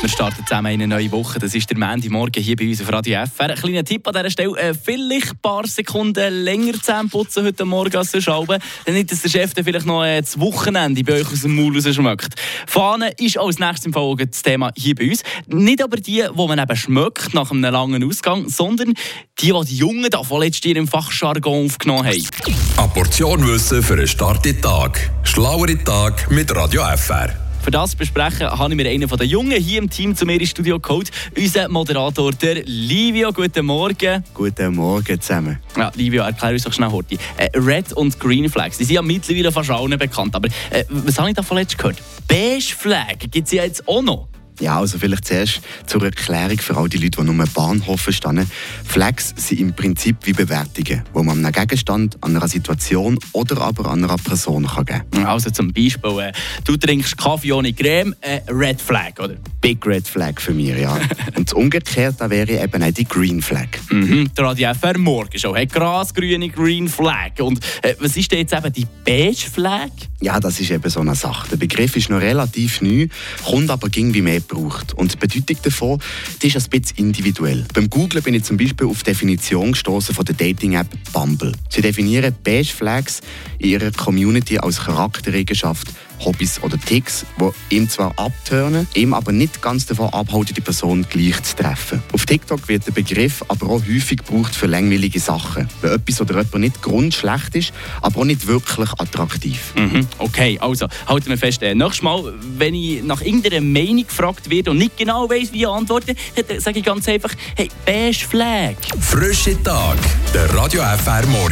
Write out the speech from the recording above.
Wir starten zusammen in eine neue Woche. Das ist der Montagmorgen hier bei uns auf Radio FR. Ein kleiner Tipp an dieser Stelle. Äh, vielleicht ein paar Sekunden länger Zähne putzen heute Morgen als sonst Dann nicht, dass der Chef dann vielleicht noch äh, das Wochenende bei euch aus dem Maul schmeckt. Fahne ist als nächstes im Fall das Thema hier bei uns. Nicht aber die, die man eben schmeckt nach einem langen Ausgang, sondern die, die die Jungen da vorletzt im Fachjargon aufgenommen haben. Eine Portion Wissen für einen starken Tag. Schlauere Tag mit Radio FR. Für das besprechen habe ich mir einen der Jungen hier im Team zu mir ins Studio geholt. Unser Moderator, der Livio. Guten Morgen. Guten Morgen zusammen. Ja, Livio, erklär uns doch schnell, Horti. Äh, Red und Green Flags, die sind ja mittlerweile fast allen bekannt. Aber äh, was habe ich da vorletzt gehört? Beige Flag gibt es ja jetzt auch noch. Ja, also vielleicht zuerst zur Erklärung für all die Leute, die nur Bahnhofen stehen. Flags sind im Prinzip wie Bewertungen, die man einem Gegenstand, an einer Situation oder aber an einer Person kann geben kann. Also zum Beispiel, äh, du trinkst Kaffee ohne Creme, äh, Red Flag, oder? Big Red Flag für mich, ja. Und umgekehrt wäre eben auch die Green Flag. Mhm, der Radio FR morgen schon hat grasgrüne Green Flag. Und äh, was ist denn jetzt eben die Beige Flag? Ja, das ist eben so eine Sache. Der Begriff ist noch relativ neu, kommt aber irgendwie mehr gebraucht. Und die Bedeutung davon die ist ein bisschen individuell. Beim Googlen bin ich zum Beispiel auf die Definition gestoßen von der Dating-App Bumble. Sie definieren Beige Flags in ihrer Community als Charaktereigenschaft Hobbys oder Ticks, die ihm zwar abtönen, ihm aber nicht ganz davon abhalten, die Person gleich zu treffen. Auf TikTok wird der Begriff aber auch häufig gebraucht für langweilige Sachen. Wenn etwas oder jemand nicht grundschlecht ist, aber auch nicht wirklich attraktiv. Mhm. Okay, also halten wir fest, äh, nächstes Mal, wenn ich nach irgendeiner Meinung gefragt werde und nicht genau weiß, wie ich antworte, dann sage ich ganz einfach, hey, beige Flag. Frische Tag, der Radio FR Morgen.